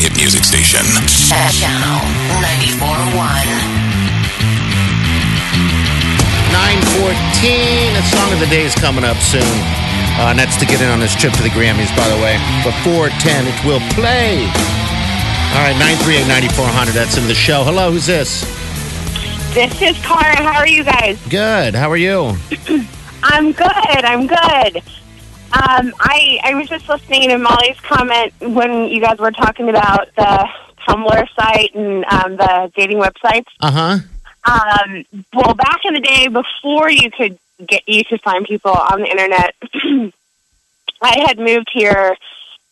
Hit music station. Channel 94.1. 914. A song of the day is coming up soon. Uh, and that's to get in on this trip to the Grammys, by the way. Before 10, it will play. All right, 938 9400. That's in the show. Hello, who's this? This is Cara. How are you guys? Good. How are you? I'm good. I'm good. Um, I I was just listening to Molly's comment when you guys were talking about the Tumblr site and um, the dating websites. Uh huh. Um, well, back in the day, before you could get you could find people on the internet, I had moved here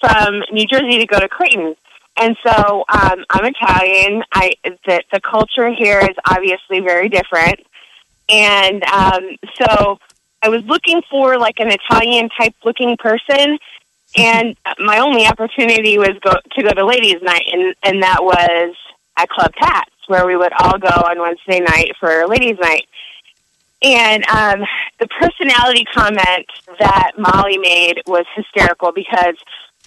from New Jersey to go to Creighton, and so um, I'm Italian. I the the culture here is obviously very different, and um, so I was looking for like an Italian type looking person, and my only opportunity was go to go to ladies' night, and and that was at Club Tats, where we would all go on Wednesday night for ladies' night. And um, the personality comment that Molly made was hysterical because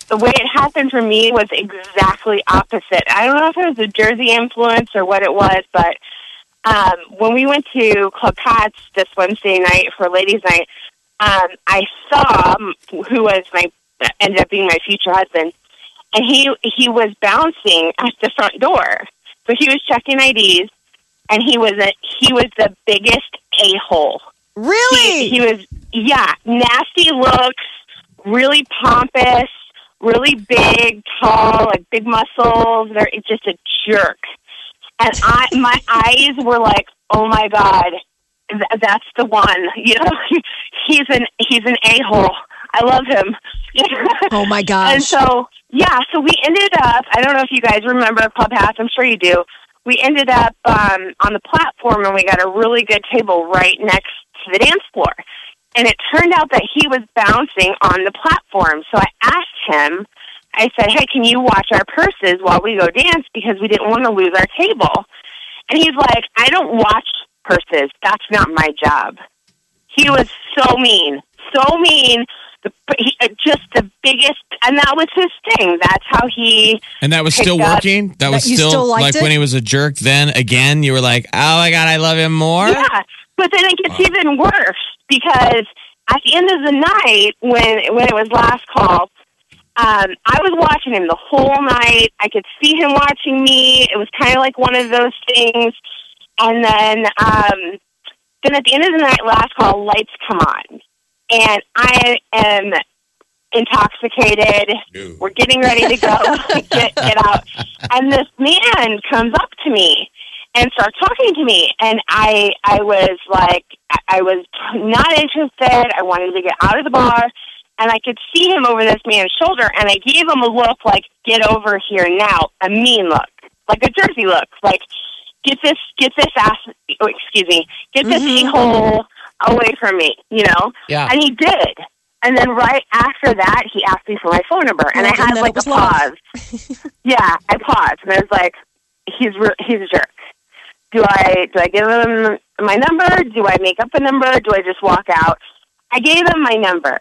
the way it happened for me was exactly opposite. I don't know if it was a Jersey influence or what it was, but um, when we went to Club Tats this Wednesday night for ladies' night, um, I saw who was my ended up being my future husband, and he he was bouncing at the front door. So he was checking IDs, and he was a he was the biggest a hole. Really? He, he was yeah, nasty looks, really pompous, really big, tall, like big muscles. They're just a jerk. And I, my eyes were like, oh my god, th- that's the one. You know, he's an he's an a hole. I love him. Oh my gosh. And so yeah, so we ended up. I don't know if you guys remember Club House. I'm sure you do. We ended up um, on the platform, and we got a really good table right next to the dance floor. And it turned out that he was bouncing on the platform. So I asked him. I said, "Hey, can you watch our purses while we go dance because we didn't want to lose our table?" And he's like, "I don't watch purses. That's not my job." He was so mean, so mean. The, he, uh, just the biggest, and that was his thing. That's how he. And that was still picked up- working. That was you still, still like it? when he was a jerk. Then again, you were like, "Oh my god, I love him more." Yeah, but then it gets even worse because at the end of the night, when when it was last call, um, I was watching him the whole night. I could see him watching me. It was kind of like one of those things. And then, um, then at the end of the night, last call, lights come on, and I am intoxicated. We're getting ready to go get get out, and this man comes up to me and starts talking to me, and I I was like I- I was not interested. I wanted to get out of the bar, and I could see him over this man's shoulder, and I gave him a look like "Get over here now," a mean look, like a Jersey look, like "Get this get this ass," oh, excuse me, get this hole away from me, you know. Yeah. And he did. And then right after that, he asked me for my phone number, and I Well, had then like a love. pause. yeah, I paused, and I was like, "He's re- he's a jerk." Do I do I give him my number? Do I make up a number? Do I just walk out? I gave him my number.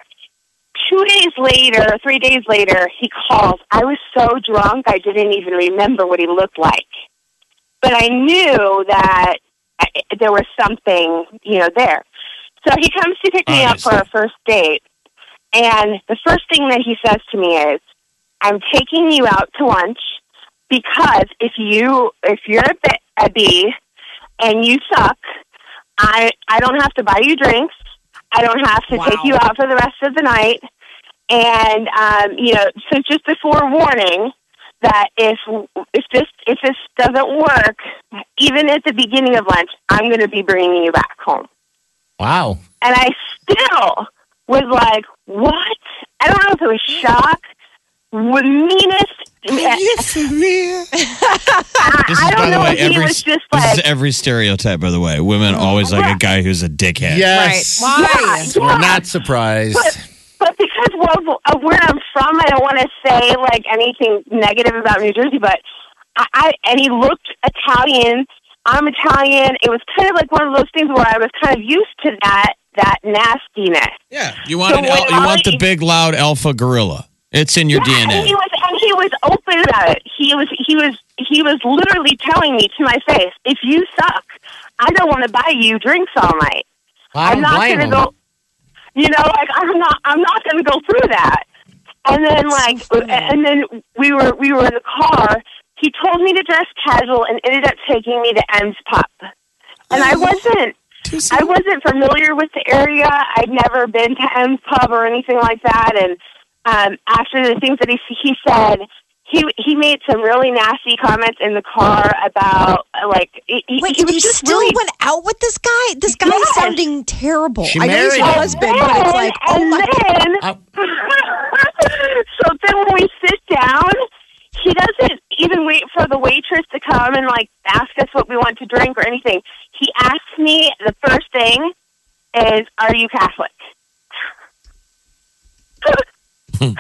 Two days later, three days later, he calls. I was so drunk, I didn't even remember what he looked like. But I knew that there was something, you know, there. So he comes to pick me up for our first date. And the first thing that he says to me is, I'm taking you out to lunch because if you if you're a, B, a B and you suck, I I don't have to buy you drinks. I don't have to take you out for the rest of the night. And um, you know, so just before warning that if if this if this doesn't work, even at the beginning of lunch, I'm going to be bringing you back home. Wow. And I still was like, "What?" I don't know if it was shock, the meanest. I, This is, I don't by the know way, if he every was just this like, is every stereotype. By the way, women always like a guy who's a dickhead. Yes. Right. Why? Yeah, We're not surprised. But, but because of, of where I'm from, I don't want to say like anything negative about New Jersey. But I, I and he looked Italian. I'm Italian. It was kind of like one of those things where I was kind of used to that that nastiness. Yeah, you want So an al- when you want the big loud alpha gorilla. It's in your Yeah, And he DNA. was and he was open about it. He was he was he was literally telling me to my face, "If you suck, I don't want to buy you drinks all night. I I'm don't going to go. You know, like I'm not. I'm not going to go through that. And then, like, and then we were we were in the car. He told me to dress casual and ended up taking me to M's Pub. And I wasn't. I wasn't familiar with the area. I'd never been to M's Pub or anything like that. And um, after the things that he he said, he he made some really nasty comments in the car about like he, he- Wait, he was you just still really went out with this guy? This guy is sounding terrible. She I know he's married your him. husband, but it's like, oh my then, Uh, so then when we sit down, he doesn't even wait for the waitress to come and like ask us what we want to drink or anything. He asks me the first thing is, "Are you Catholic?"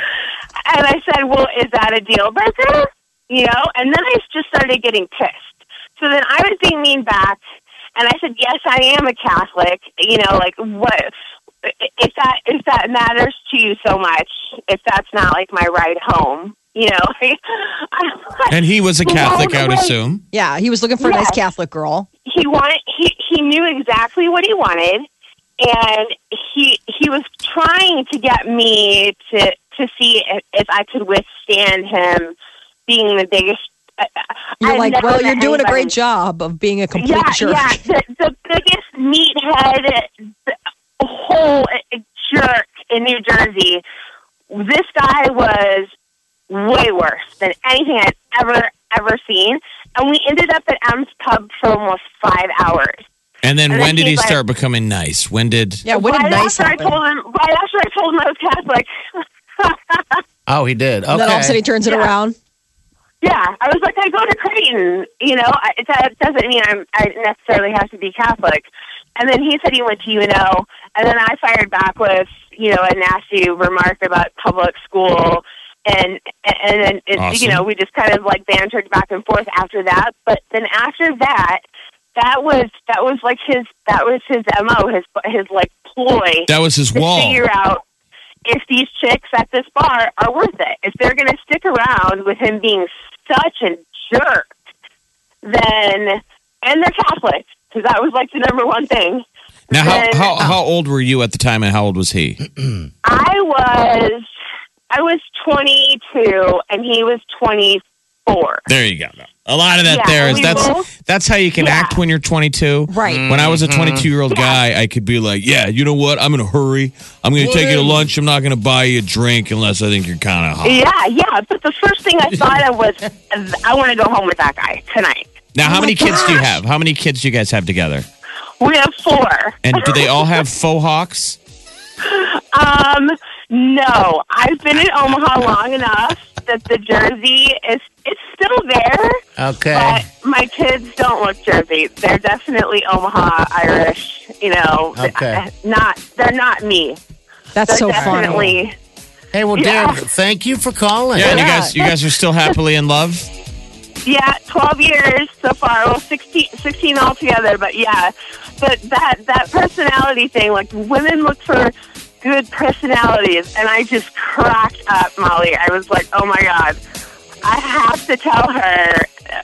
and I said, "Well, is that a deal breaker?" You know, and then I just started getting pissed. So then I was being mean back, and I said, "Yes, I am a Catholic." You know, like what? If that if that matters to you so much, if that's not like my ride home, you know. And he was a Catholic, I would assume. Yeah, he was looking for a nice Catholic girl. he wanted he he knew exactly what he wanted and he he was trying to get me to to see if, if I could withstand him being the biggest uh, You're I've like, well, you're doing a great job of being a complete yeah, jerk. yeah, the, the biggest meathead the whole jerk in New Jersey. This guy was way worse than anything I'd ever ever seen, and we ended up at M's Pub for almost five hours. And then And when then did he like- start becoming nice? When did? Yeah, what did nice after happen? I told him, right after I told him I was Catholic. Oh, he did. Okay. And then all of a sudden he turns it Yeah. around. yeah, I was like, I go to Creighton. You know, I, that doesn't mean I'm, I necessarily have to be Catholic. And then he said he went to UNO, and then I fired back with, you know, a nasty remark about public school. And and then it, Awesome. you know we just kind of like bantered back and forth after that. But then after that, that was that was like his that was his mo his his like ploy That was his to wall. figure out if these chicks at this bar are worth it. If they're going to stick around with him being such a jerk, then and they're Catholic because that was like the number one thing. Now, how, then- how how old were you at the time, and how old was he? I was I was 22 and he was 24. There you go. A lot of that Yeah, there is that's both- that's how you can Yeah. act when you're 22. Right. When I was a 22 year old guy, I could be like, "Yeah, you know what? I'm in a hurry. I'm going to take you to lunch. I'm not going to buy you a drink unless I think you're kind of hot." Yeah, yeah. But the first thing I thought of was, I want to go home with that guy tonight. Now, how Oh many my kids do you have? How many kids do you guys have together? We have four. And do they all have faux hawks? Um, no, I've been in Omaha long enough that the jersey is it's still there, Okay. but my kids don't look Jersey. They're definitely Omaha Irish. You know, Okay. not they're not me. That's They're so funny. definitely. Hey, well, Yeah. Derek, thank you for calling. Yeah, and you guys, you guys are still happily in love. Yeah, 12 years so far. Well, 16, 16 altogether. But yeah, but that that personality thing, like women look for good personalities, and I just cracked up, Molly. I was like, oh my god, I have to tell her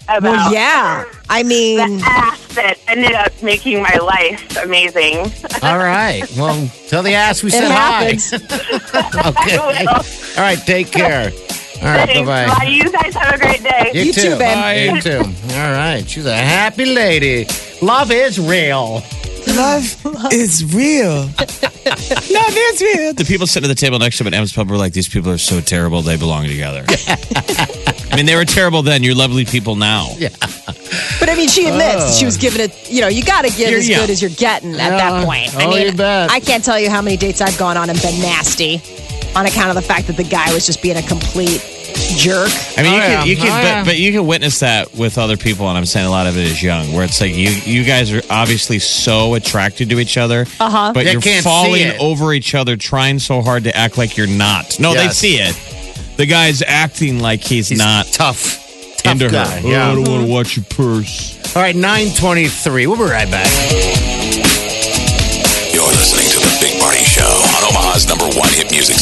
about Well, yeah. I mean, the ass that ended up making my life amazing. All right. Well, tell the ass we it said happens. hi. okay. All right. Take care. All right. Thanks. Bye Bye. bye. You guys have a great day. You too, Ben. Bye. You too. All right. She's a happy lady. Love is real. Love is real. Love is real. The people sitting at the table next to him at M's Pub were like, these people are so terrible, they belong together. I mean, they were terrible then. You're lovely people now. Yeah. But I mean, she admits that she was oh. giving it. You know, you got to give You're as young. good as you're getting at Yeah. that point. I Oh, mean, you bet. I can't tell you how many dates I've gone on and been nasty on account of the fact that the guy was just being a complete jerk. I mean, Oh, you yeah. could, you could, Oh, but, yeah. but you can witness that with other people, and I'm saying a lot of it is young, where it's like you, you guys are obviously so attracted to each other, uh-huh. but They you're falling over each other, trying so hard to act like you're not. No, they see it. The guy's acting like he's, He's not tough. Tough into guy. her. Yeah. Oh, I don't want to watch your purse. All right, 923. We'll be right back. You're listening to the Big Party Show on Omaha's number one hit music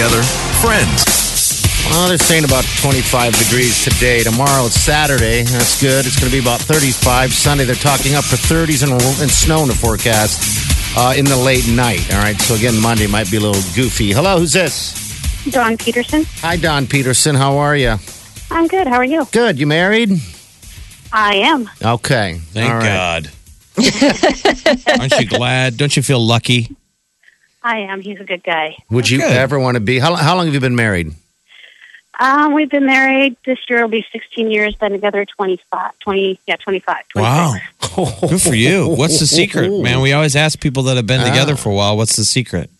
together? Friends. Well, they're saying about 25 degrees today. Tomorrow it's Saturday. That's good. It's going to be about 35. Sunday they're talking up for 30s and, and snow in the forecast uh, in the late night. All right. So again, Monday might be a little goofy. Hello, who's this? Don Peterson. Hi, Don Peterson. How are you? I'm good. How are you? Good. You married? I am. Okay. Thank All right. God. Aren't you glad? Don't you feel lucky? I am. He's a good guy. Would you Good. ever want to be? How, how long have you been married? Um, we've been married. This year will be 16 years. Been together 25. 20. Yeah, 25. 26. Wow. Good for you. What's the secret, man? We always ask people that have been together Ah. for a while, what's the secret?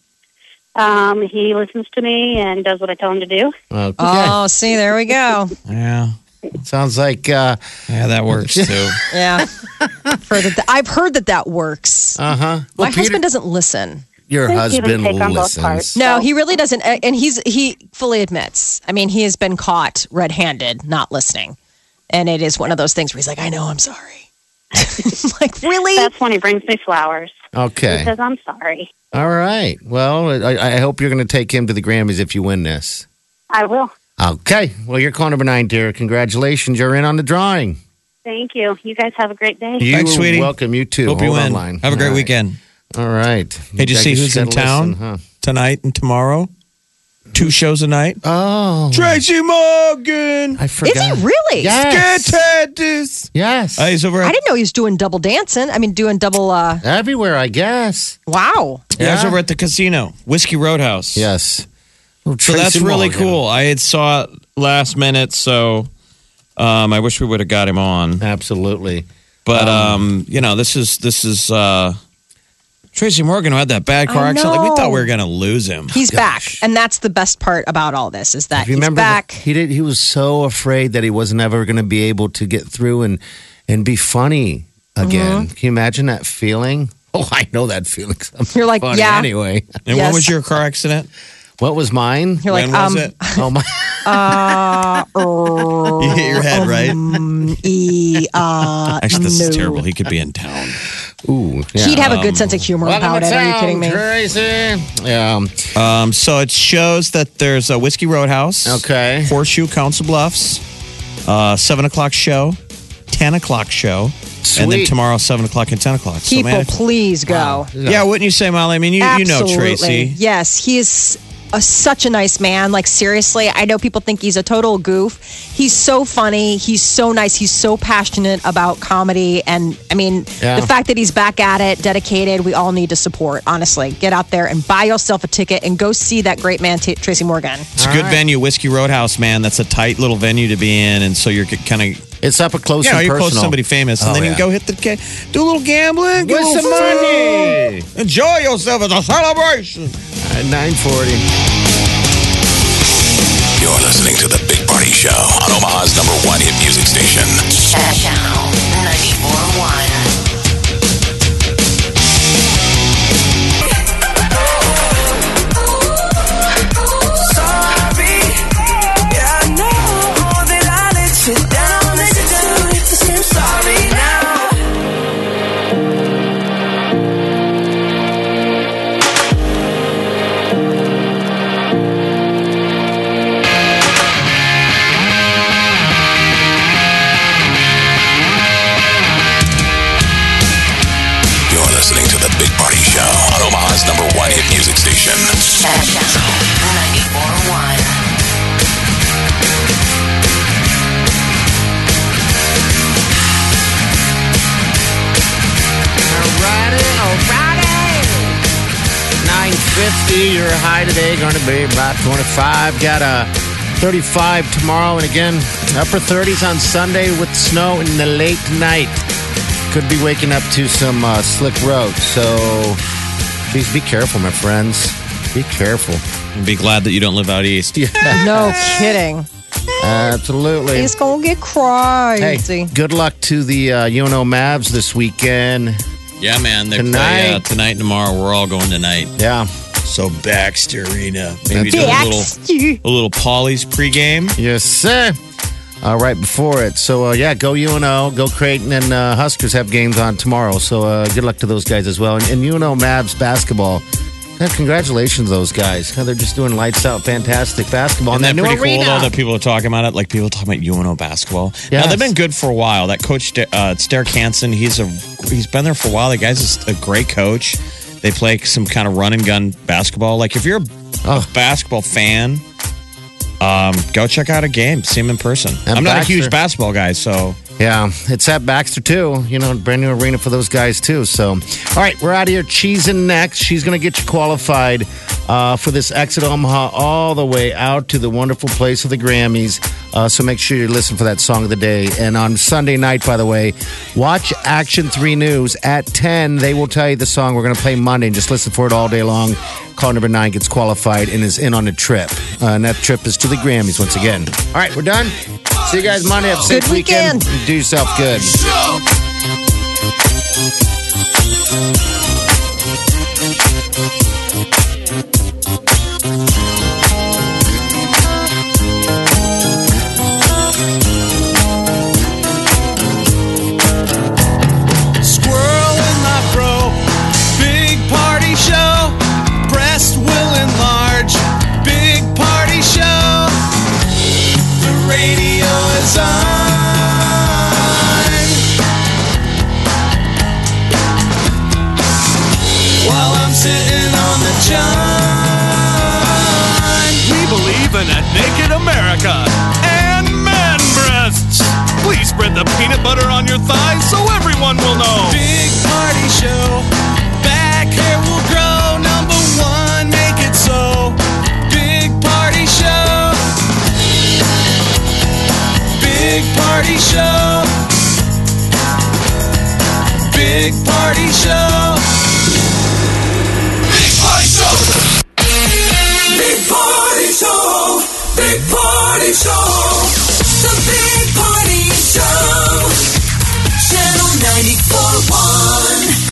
Um, he listens to me and does what I tell him to do. Okay. Oh, see, there we go. Yeah. Sounds like uh Yeah, that works too. Yeah, heard that I've heard that that works. uh huh. My husband doesn't listen. Your Give husband take on both listens. parts. No, So- he really doesn't, and he's he fully admits. I mean, he has been caught red-handed, not listening, and it is one of those things where he's like, "I know, I'm sorry." like, really? That's when he brings me flowers. He Okay. says, I'm sorry. All right. Well, I, I hope you're going to take him to the Grammys if you win this. I will. Okay. Well, you're call number nine, dear. Congratulations. You're in on the drawing. Thank you. You guys have a great day. You Thanks, are sweetie. Welcome. You too. Hope Hold you win. online. Have a great All right. weekend. All right. Hey, did you see who's in gotta town listen, huh? tonight and tomorrow? Two shows a night. Oh. Tracy Morgan. I forgot. Is he really? Yes. Yes. Yes. Uh, he's over I didn't know he was doing double dancing. I mean, doing double. uh Everywhere, I guess. Wow. yeah, he's over at the casino, Whiskey Roadhouse. Yes. Oh, So that's Tracy really Morgan. cool. I had saw it last minute, so um, I wish we would have got him on. Absolutely. But um, you know, this is this is uh, Tracy Morgan who had that bad car I accident. Like we know. thought we were gonna lose him. He's back, and that's the best part about all this is that If you he's remember, back. he did. He was so afraid that he wasn't ever going to be able to get through and and be funny again. Mm-hmm. Can you imagine that feeling? Oh, I know that feeling. I'm You're like, funny yeah. Anyway, and when Yes. was your car accident? what was mine? You're like, when was um, it? Oh my! You hit your head, right? e, uh, Actually, this is no. terrible. He could be in town. Ooh, yeah. He'd have a good sense of humor about it. Are you kidding me? Tracy? Yeah. Um, so it shows that there's a Whiskey Roadhouse. Okay. Horseshoe Council Bluffs. Uh, seven o'clock show. Ten o'clock show. And then Sweet. tomorrow, seven o'clock and ten o'clock. So, People, man, if- please go. yeah, wouldn't you say, Molly? I mean, you, you know Absolutely. Tracy. Yes, he is a, such a nice man. Like seriously, I know people think he's a total goof. He's so funny. He's so nice. He's so passionate about comedy, and I mean, Yeah. the fact that he's back at it, dedicated. We all need to support. Honestly, get out there and buy yourself a ticket and go see that great man, T- Tracy Morgan. It's a good venue, Whiskey Roadhouse, man. That's a tight little venue to be in, and so you're kind of It's up a close you know and you're personal. close to somebody famous, and Oh, then you yeah. can go hit the ca- do a little gambling, get Win a little some money. enjoy yourself. It's a celebration. At nine forty. You're listening to the Big Party Show on Omaha's number one hit music station. Channel 94.1. 60. Your high today going to be about 25. Got a 35 tomorrow, and again, upper 30s on Sunday with snow in the late night. Could be waking up to some uh, slick roads. So please be careful, my friends. Be careful. And be glad that you don't live out east. No kidding. Absolutely. He's gonna get Hey, crazy. good luck to the uh, UNO Mavs this weekend. Yeah, man. They Tonight. play uh, tonight and tomorrow. We're all going tonight. Yeah. So Baxter Arena. Maybe do a little, a little Polly's pregame. Yes, sir. Uh, right before it. So, uh, yeah, go UNO, go Creighton, and uh, Huskers have games on tomorrow. So, uh, good luck to those guys as well. And, and UNO Mavs basketball. Yeah, congratulations, to those guys. They're just doing lights out, fantastic basketball. Isn't in that that new pretty arena. cool though that people are talking about it? Like people talking about UNO basketball. Yeah, they've been good for a while. That coach, uh, Derek Hansen, he's a he's been there for a while. The guy's just a great coach. They play some kind of run and gun basketball. Like if you're a Oh. basketball fan, um, go check out a game. See him in person. And I'm not a huge basketball guy, so Yeah, it's at Baxter too. You know, brand new arena for those guys too. So, all right, we're out of here. Cheesing next. She's going to get you qualified uh, for this exit Omaha all the way out to the wonderful place of the Grammys. Uh, so make sure you listen for that song of the day. And on Sunday night, by the way, watch Action Three News at ten. They will tell you the song we're going to play Monday, and just listen for it all day long. Call number nine gets qualified and is in on a trip, uh, and that trip is to the Grammys once again. All right, we're done. See you guys Monday. Have a safe Good weekend. Do yourself good. Your thighs so everyone will know.